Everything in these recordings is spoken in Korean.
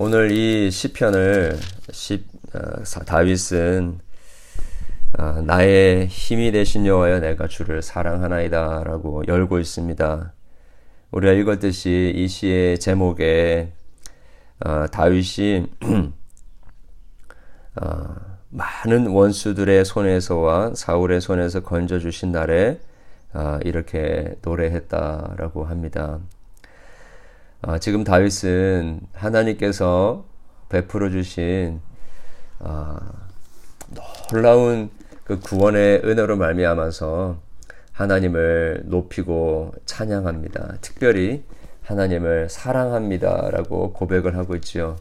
오늘 이 시편을 시, 어, 다윗은 어, 나의 힘이 되신 여호와여 내가 주를 사랑하나이다라고 열고 있습니다. 우리가 읽었듯이 이 시의 제목에 어, 다윗이 어, 많은 원수들의 손에서와 사울의 손에서 건져 주신 날에 어, 이렇게 노래했다라고 합니다. 어, 지금 다윗은 하나님께서 베풀어 주신 어, 놀라운 그 구원의 은혜로 말미암아서 하나님을 높이고 찬양합니다. 특별히 하나님을 사랑합니다라고 고백을 하고 있지요.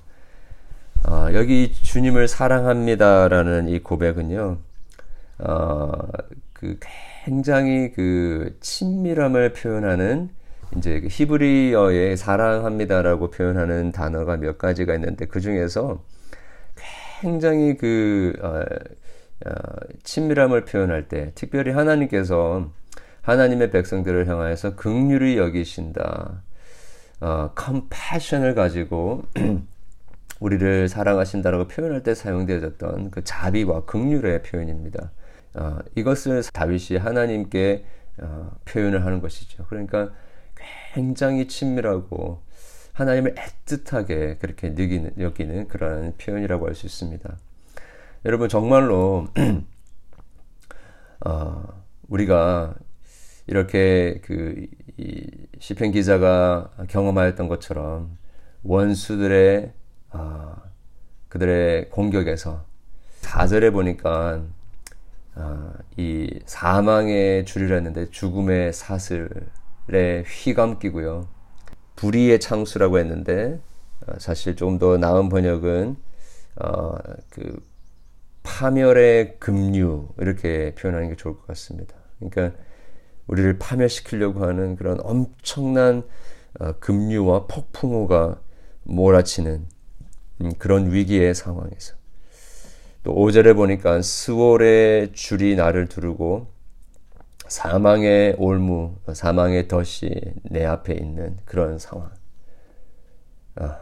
어, 여기 주님을 사랑합니다라는 이 고백은요, 어, 그 굉장히 그 친밀함을 표현하는 이제 그 히브리어에 사랑합니다라고 표현하는 단어가 몇 가지가 있는데 그 중에서 굉장히 그 어, 어, 친밀함을 표현할 때 특별히 하나님께서 하나님의 백성들을 향하여서 극률이 여기신다. 어, 컴패션을 가지고 우리를 사랑하신다라고 표현할 때 사용되어졌던 그 자비와 극률의 표현입니다. 어, 이것을 다윗이 하나님께 어, 표현을 하는 것이죠. 그러니까 굉장히 친밀하고 하나님을 애틋하게 그렇게 느끼는, 여기는 그러한 표현이라고 할 수 있습니다. 여러분 정말로 어, 우리가 이렇게 그 시편 기자가 경험하였던 것처럼 원수들의 어, 그들의 공격에서 4절에 보니까 어, 이 사망의 줄이라 했는데 죽음의 사슬 에 휘감기고요. 불의의 창수라고 했는데 어, 사실 좀더 나은 번역은 어, 그 파멸의 급류 이렇게 표현하는 게 좋을 것 같습니다. 그러니까 우리를 파멸시키려고 하는 그런 엄청난 어, 급류와 폭풍우가 몰아치는 음, 그런 위기의 상황에서 또 5절에 보니까 스월의 줄이 나를 두르고 사망의 올무, 사망의 덫이 내 앞에 있는 그런 상황. 아,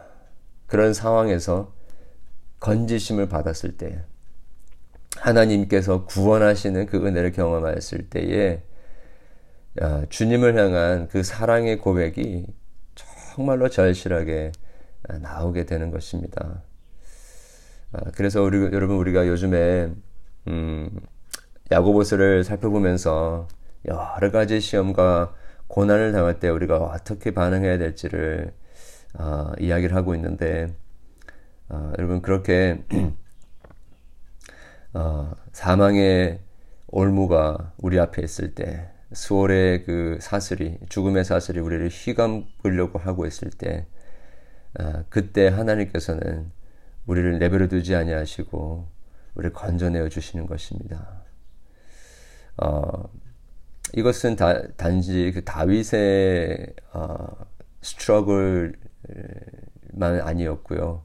그런 상황에서 건지심을 받았을 때, 하나님께서 구원하시는 그 은혜를 경험하였을 때에, 아, 주님을 향한 그 사랑의 고백이 정말로 절실하게 나오게 되는 것입니다. 아, 그래서 우리, 여러분, 우리가 요즘에, 음, 야고보스를 살펴보면서 여러 가지 시험과 고난을 당할 때 우리가 어떻게 반응해야 될지를 어, 이야기를 하고 있는데 어, 여러분 그렇게 어, 사망의 올무가 우리 앞에 있을 때 수월의 그 사슬이 죽음의 사슬이 우리를 휘감으려고 하고 있을 때 그때 하나님께서는 우리를 내버려 두지 아니하시고 우리를 건져내어 주시는 것입니다. 어, 이것은 다, 단지 그 다윗의 어, 스트러글만 아니었고요.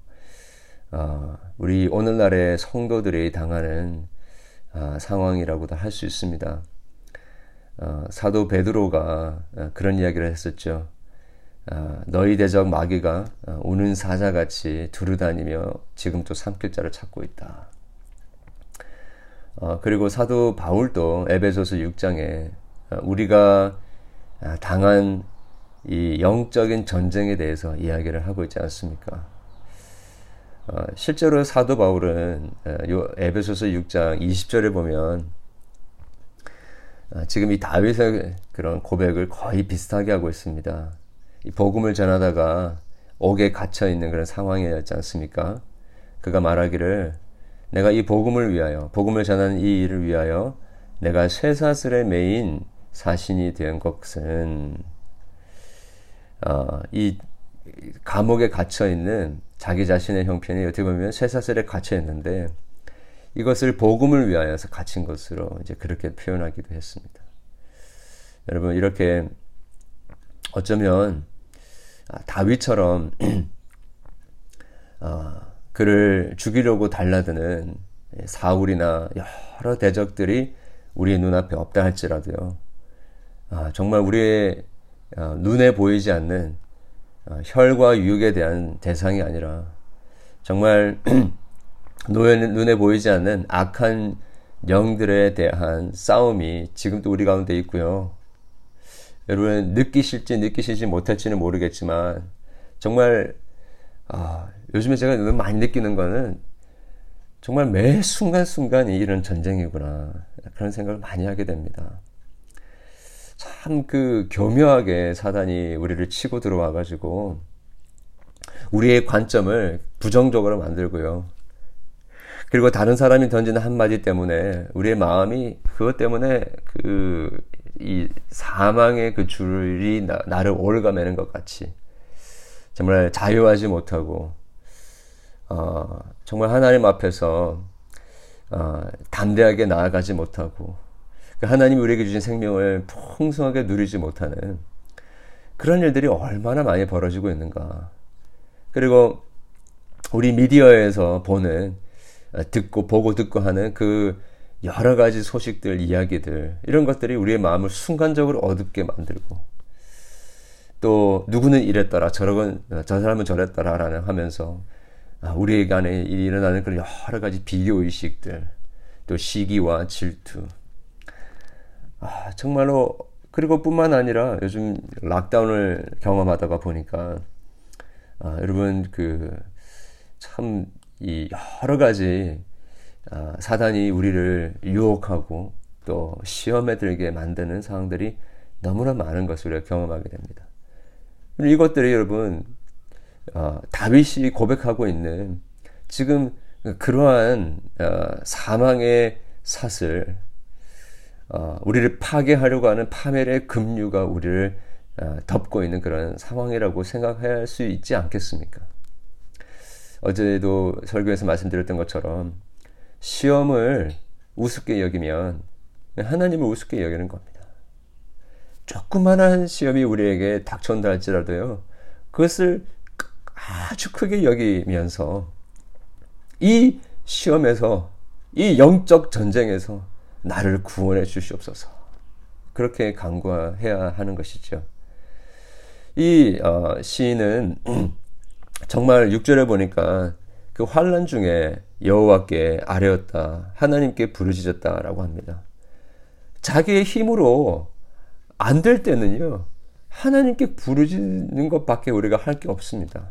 어, 우리 오늘날의 성도들이 당하는 어, 상황이라고도 할 수 있습니다. 어, 사도 베드로가 어, 그런 이야기를 했었죠. 어, 너희 대적 마귀가 오는 사자같이 두루다니며 지금 또 삼킬자를 찾고 있다. 그리고 사도 바울도 에베소서 6장에 어, 우리가 아, 당한 이 영적인 전쟁에 대해서 이야기를 하고 있지 않습니까? 어, 실제로 사도 바울은 어, 요 에베소서 6장 20절에 보면 지금 이 다윗의 그런 고백을 거의 비슷하게 하고 있습니다. 이 복음을 전하다가 옥에 갇혀 있는 그런 상황이었지 않습니까? 그가 말하기를 내가 이 복음을 위하여 복음을 전하는 이 일을 위하여 내가 쇠사슬에 매인 사신이 된 것은 어, 이 감옥에 갇혀 있는 자기 자신의 형편이 어떻게 보면 쇠사슬에 갇혀 있는데 이것을 복음을 위하여서 갇힌 것으로 이제 그렇게 표현하기도 했습니다. 여러분 이렇게 어쩌면 아, 다윗처럼 어, 그를 죽이려고 달라드는 사울이나 여러 대적들이 우리의 눈앞에 없다 할지라도요. 아, 정말 우리의 어, 눈에 보이지 않는 어, 혈과 육에 대한 대상이 아니라 정말 눈에 보이지 않는 악한 영들에 대한 싸움이 지금도 우리 가운데 있고요. 여러분 느끼실지 느끼시지 못할지는 모르겠지만 정말 아, 요즘에 제가 너무 많이 느끼는 거는 정말 매 순간순간이 이런 전쟁이구나 그런 생각을 많이 하게 됩니다. 참 그 교묘하게 사단이 우리를 치고 들어와 가지고 우리의 관점을 부정적으로 만들고요. 그리고 다른 사람이 던지는 한마디 때문에 우리의 마음이 그것 때문에 그 이 사망의 그 줄이 나, 나를 올가매는 것 같이 정말 자유하지 못하고 어, 정말 하나님 앞에서 어, 담대하게 나아가지 못하고 그 하나님이 우리에게 주신 생명을 풍성하게 누리지 못하는 그런 일들이 얼마나 많이 벌어지고 있는가. 그리고 우리 미디어에서 보는 듣고 보고 듣고 하는 그 여러 가지 소식들, 이야기들 이런 것들이 우리의 마음을 순간적으로 어둡게 만들고 또 누구는 이랬더라, 저런 저 사람은 저랬더라 라는 하면서 아, 우리에게 안에 일어나는 그런 여러 가지 비교 의식들, 또 시기와 질투. 아, 정말로 그리고 뿐만 아니라 요즘 락다운을 경험하다가 보니까 아, 여러분 그 참 이 여러 가지 아, 사단이 우리를 유혹하고 또 시험에 들게 만드는 상황들이 너무나 많은 것을 우리가 경험하게 됩니다. 이것들이 여러분 어, 다윗이 고백하고 있는 지금 그러한 어, 사망의 사슬, 어, 우리를 파괴하려고 하는 파멸의 급류가 우리를 어, 덮고 있는 그런 상황이라고 생각할 수 있지 않겠습니까? 어제도 설교에서 말씀드렸던 것처럼 시험을 우습게 여기면 하나님을 우습게 여기는 겁니다. 조그만한 시험이 우리에게 닥쳐온다 할지라도요, 그것을 아주 크게 여기면서 이 시험에서, 이 영적 전쟁에서 나를 구원해 주시옵소서. 그렇게 간구해야 하는 것이죠. 이 어, 시인은 정말 6절에 보니까 그 환란 중에 여호와께 아뢰었다. 하나님께 부르짖었다라고 합니다. 자기의 힘으로 안 될 때는요. 하나님께 부르짖는 것밖에 우리가 할 게 없습니다.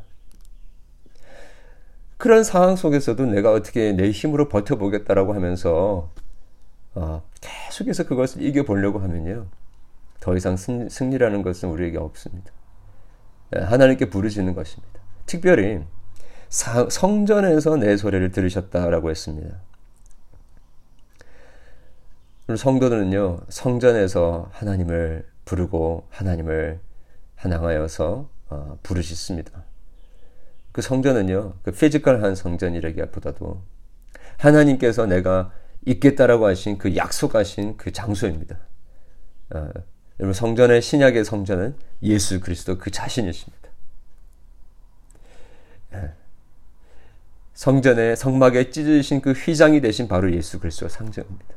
그런 상황 속에서도 내가 어떻게 내 힘으로 버텨보겠다라고 하면서 어, 계속해서 그것을 이겨보려고 하면요. 더 이상 승, 리라는 것은 우리에게 없습니다. 예, 하나님께 부르짖는 것입니다. 특별히 사, 성전에서 내 소리를 들으셨다라고 했습니다. 성도들은요, 성전에서 하나님을 부르고 하나님을 한항하여서 어, 부르짖습니다. 그 성전은요, 그 피지컬한 성전이라기보다도 하나님께서 내가 있겠다라고 하신 그 약속하신 그 장소입니다. 어, 여러분 성전의 신약의 성전은 예수 그리스도 그 자신이십니다. 예. 성전의 성막에 찢으신 그 휘장이 되신 바로 예수 그리스도가 상징입니다.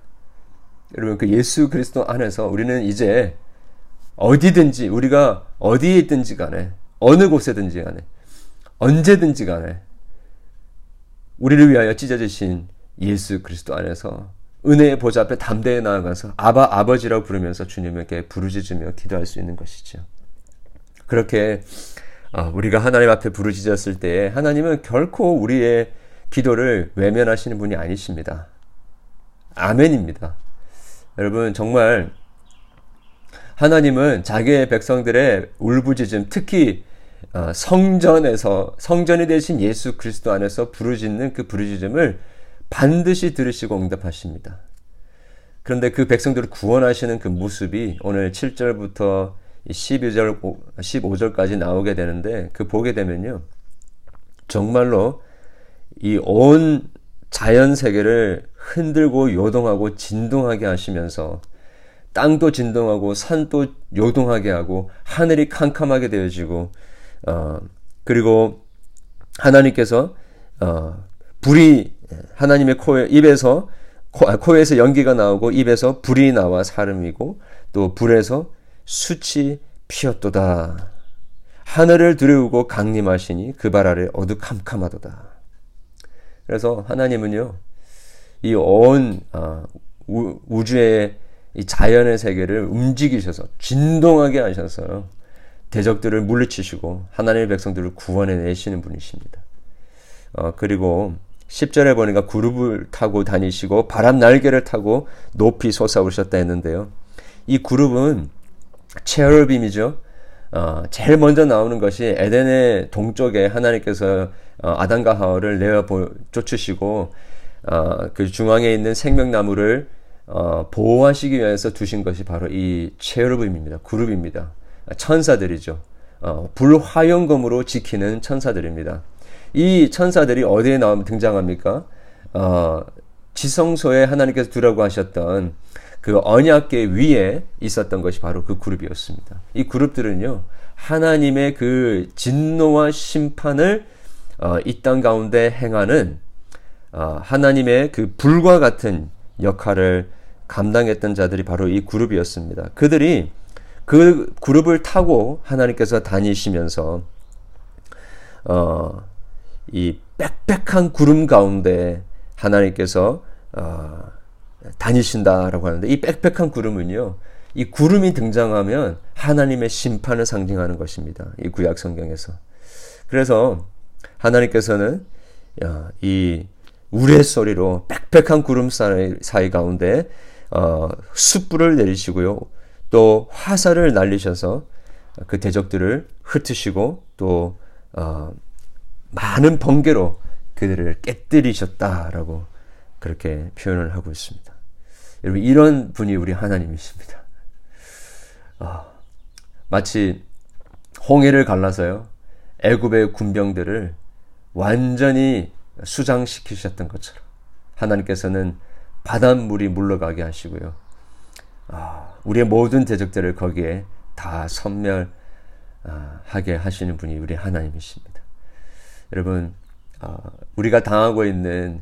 여러분 그 예수 그리스도 안에서 우리는 이제 어디든지 우리가 어디에 있든지 간에 어느 곳에든지 간에 언제든지 간에 우리를 위하여 찢어지신 예수 그리스도 안에서 은혜의 보좌 앞에 담대히 나아가서 아바 아버지라고 부르면서 주님에게 부르짖으며 기도할 수 있는 것이죠. 그렇게 어, 우리가 하나님 앞에 부르짖었을 때 하나님은 결코 우리의 기도를 외면하시는 분이 아니십니다. 아멘입니다. 여러분 정말 하나님은 자기의 백성들의 울부짖음 특히 어, 성전에서 성전이 되신 예수 그리스도 안에서 부르짖는 그 부르짖음을 반드시 들으시고 응답하십니다. 그런데 그 백성들을 구원하시는 그 모습이 오늘 7절부터 12절, 15절까지 나오게 되는데 그 보게 되면요. 정말로 이 온 자연 세계를 흔들고 요동하고 진동하게 하시면서 땅도 진동하고 산도 요동하게 하고 하늘이 캄캄하게 되어지고 어 그리고 하나님께서 어 불이 하나님의 코에 입에서 코, 아, 코에서 연기가 나오고 입에서 불이 나와 사름이고 또 불에서 숯이 피었도다. 하늘을 두려우고 강림하시니 그 발 아래 어두캄캄하도다. 그래서 하나님은요, 이온 어, 우주의 이 자연의 세계를 움직이셔서 진동하게 하셔서 대적들을 물리치시고 하나님의 백성들을 구원해 내시는 분이십니다. 어, 그리고 10절에 보니까 그룹을 타고 다니시고 바람 날개를 타고 높이 솟아오르셨다 했는데요. 이 그룹은 체어빔이죠. 어, 제일 먼저 나오는 것이 에덴의 동쪽에 하나님께서 어, 아담과 하와를 내어 쫓으시고 어, 그 중앙에 있는 생명나무를 어, 보호하시기 위해서 두신 것이 바로 이 체르빔입니다. 그룹입니다. 천사들이죠. 어, 불화용검으로 지키는 천사들입니다. 이 천사들이 어디에 나오면 등장합니까? 어, 지성소에 하나님께서 두라고 하셨던 그 언약계 위에 있었던 것이 바로 그 그룹이었습니다. 이 그룹들은요, 하나님의 그 진노와 심판을 어, 이땅 가운데 행하는 어, 하나님의 그 불과 같은 역할을 감당했던 자들이 바로 이 그룹이었습니다. 그들이 그 그룹을 타고 하나님께서 다니시면서 어, 이 빽빽한 구름 가운데 하나님께서 어, 다니신다라고 하는데 이 빽빽한 구름은요. 이 구름이 등장하면 하나님의 심판을 상징하는 것입니다. 이 구약 성경에서. 그래서 하나님께서는 이 우레소리로 빽빽한 구름 사이, 사이 가운데 어, 숯불을 내리시고요. 또 화살을 날리셔서 그 대적들을 흩으시고 또 어, 많은 번개로 그들을 깨뜨리셨다라고 그렇게 표현을 하고 있습니다. 여러분 이런 분이 우리 하나님이십니다. 어, 마치 홍해를 갈라서요 애굽의 군병들을 완전히 수장시키셨던 것처럼 하나님께서는 바닷물이 물러가게 하시고요. 아, 우리의 모든 대적들을 거기에 다 선멸하게 하시는 분이 우리 하나님이십니다. 여러분, 아, 우리가 당하고 있는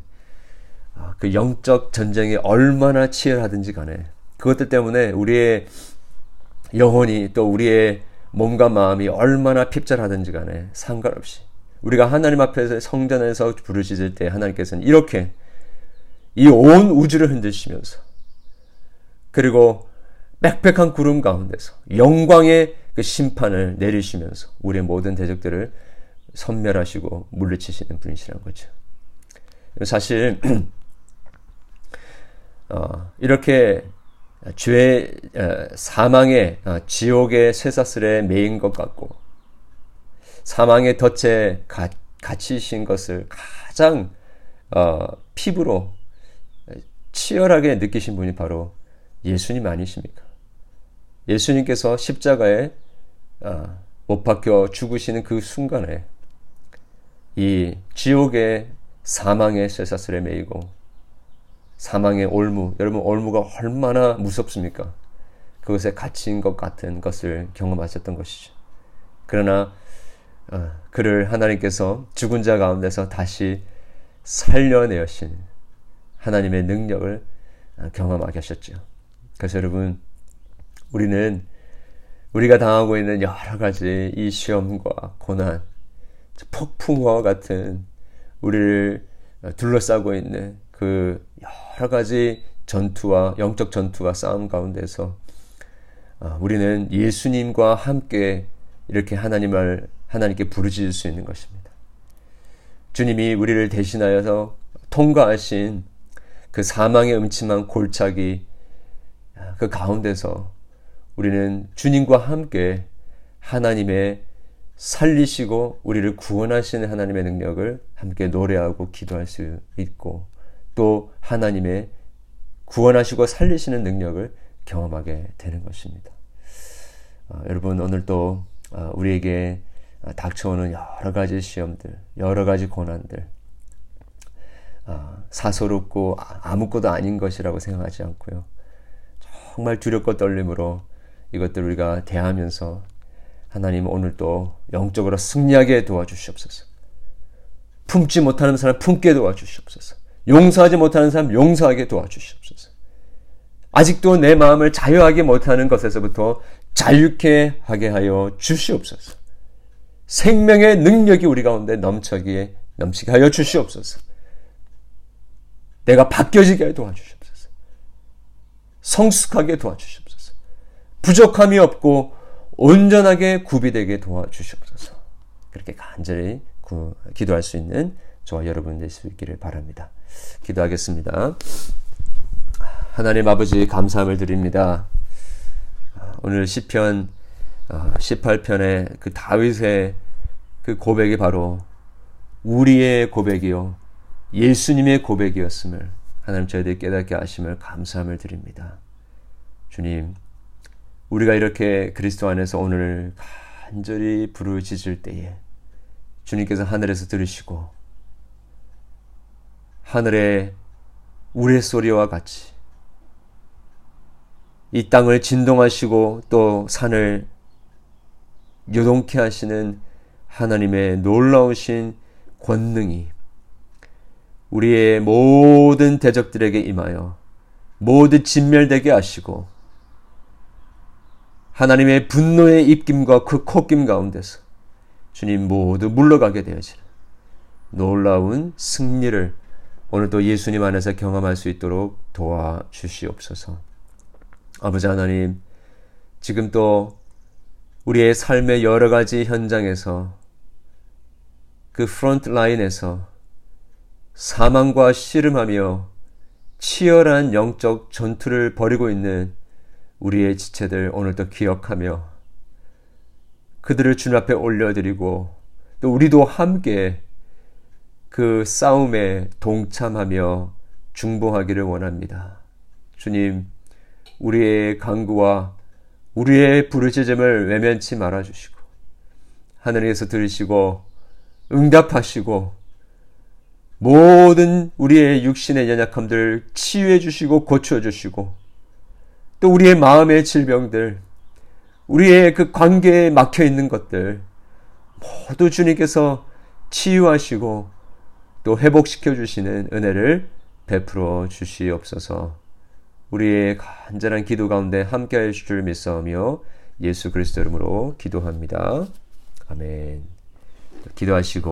아, 그 영적 전쟁이 얼마나 치열하든지 간에 그것들 때문에 우리의 영혼이 또 우리의 몸과 마음이 얼마나 핍절하든지 간에 상관없이 우리가 하나님 앞에서 성전에서 부르짖을 때 하나님께서는 이렇게 이 온 우주를 흔드시면서 그리고 빽빽한 구름 가운데서 영광의 그 심판을 내리시면서 우리의 모든 대적들을 선멸하시고 물리치시는 분이시란 거죠. 사실 어, 이렇게 죄 사망의 어, 지옥의 쇠사슬에 매인 것 같고 사망의 덫에 가, 갇히신 것을 가장 어, 피부로 치열하게 느끼신 분이 바로 예수님 아니십니까? 예수님께서 십자가에 어, 못 박혀 죽으시는 그 순간에 이 지옥의 사망의 쇠사슬에 매이고 사망의 올무 여러분 올무가 얼마나 무섭습니까? 그것에 갇힌 것 같은 것을 경험하셨던 것이죠. 그러나 어, 그를 하나님께서 죽은 자 가운데서 다시 살려내신 하나님의 능력을 어, 경험하게 하셨죠. 그래서 여러분, 우리는 우리가 당하고 있는 여러 가지 이 시험과 고난, 폭풍과 같은 우리를 둘러싸고 있는 그 여러 가지 전투와 영적 전투와 싸움 가운데서 어, 우리는 예수님과 함께 이렇게 하나님을 하나님께 부르짖을 수 있는 것입니다. 주님이 우리를 대신하여서 통과하신 그 사망의 음침한 골짜기 그 가운데서 우리는 주님과 함께 하나님의 살리시고 우리를 구원하시는 하나님의 능력을 함께 노래하고 기도할 수 있고 또 하나님의 구원하시고 살리시는 능력을 경험하게 되는 것입니다. 어, 여러분 오늘도 어, 우리에게 닥쳐오는 여러 가지 시험들, 여러 가지 고난들, 어, 사소롭고 아무것도 아닌 것이라고 생각하지 않고요. 정말 두렵고 떨림으로 이것들 우리가 대하면서 하나님 오늘 또 영적으로 승리하게 도와주시옵소서. 품지 못하는 사람 품게 도와주시옵소서. 용서하지 못하는 사람 용서하게 도와주시옵소서. 아직도 내 마음을 자유하게 못하는 것에서부터 자유케 하게 하여 주시옵소서. 생명의 능력이 우리 가운데 넘쳐기에 넘치게 하여 주시옵소서. 내가 바뀌어지게 도와주시옵소서. 성숙하게 도와주시옵소서. 부족함이 없고 온전하게 구비되게 도와주시옵소서. 그렇게 간절히 구, 기도할 수 있는 저와 여러분 될 수 있기를 바랍니다. 기도하겠습니다. 하나님 아버지 감사함을 드립니다. 오늘 시편 18편의 어, 그 다윗의 그 고백이 바로 우리의 고백이요 예수님의 고백이었음을 하나님 저희들 깨닫게 하심을 감사함을 드립니다. 주님, 우리가 이렇게 그리스도 안에서 오늘 간절히 부르짖을 때에 주님께서 하늘에서 들으시고 하늘의 우레소리와 같이 이 땅을 진동하시고 또 산을 요동케 하시는 하나님의 놀라우신 권능이 우리의 모든 대적들에게 임하여 모두 진멸되게 하시고 하나님의 분노의 입김과 그 콧김 가운데서 주님 모두 물러가게 되어지는 놀라운 승리를 오늘도 예수님 안에서 경험할 수 있도록 도와주시옵소서. 아버지 하나님, 지금 또 우리의 삶의 여러 가지 현장에서 그 프론트 라인에서 사망과 씨름하며 치열한 영적 전투를 벌이고 있는 우리의 지체들 오늘도 기억하며 그들을 주님 앞에 올려드리고 또 우리도 함께 그 싸움에 동참하며 중보하기를 원합니다. 주님, 우리의 강구와 우리의 부르짖음을 외면치 말아 주시고 하늘에서 들으시고 응답하시고 모든 우리의 육신의 연약함들 치유해 주시고 고쳐 주시고 또 우리의 마음의 질병들 우리의 그 관계에 막혀 있는 것들 모두 주님께서 치유하시고 또 회복시켜 주시는 은혜를 베풀어 주시옵소서. 우리의 간절한 기도 가운데 함께 하실 줄 믿사오며 예수 그리스도 이름으로 기도합니다. 아멘. 기도하시고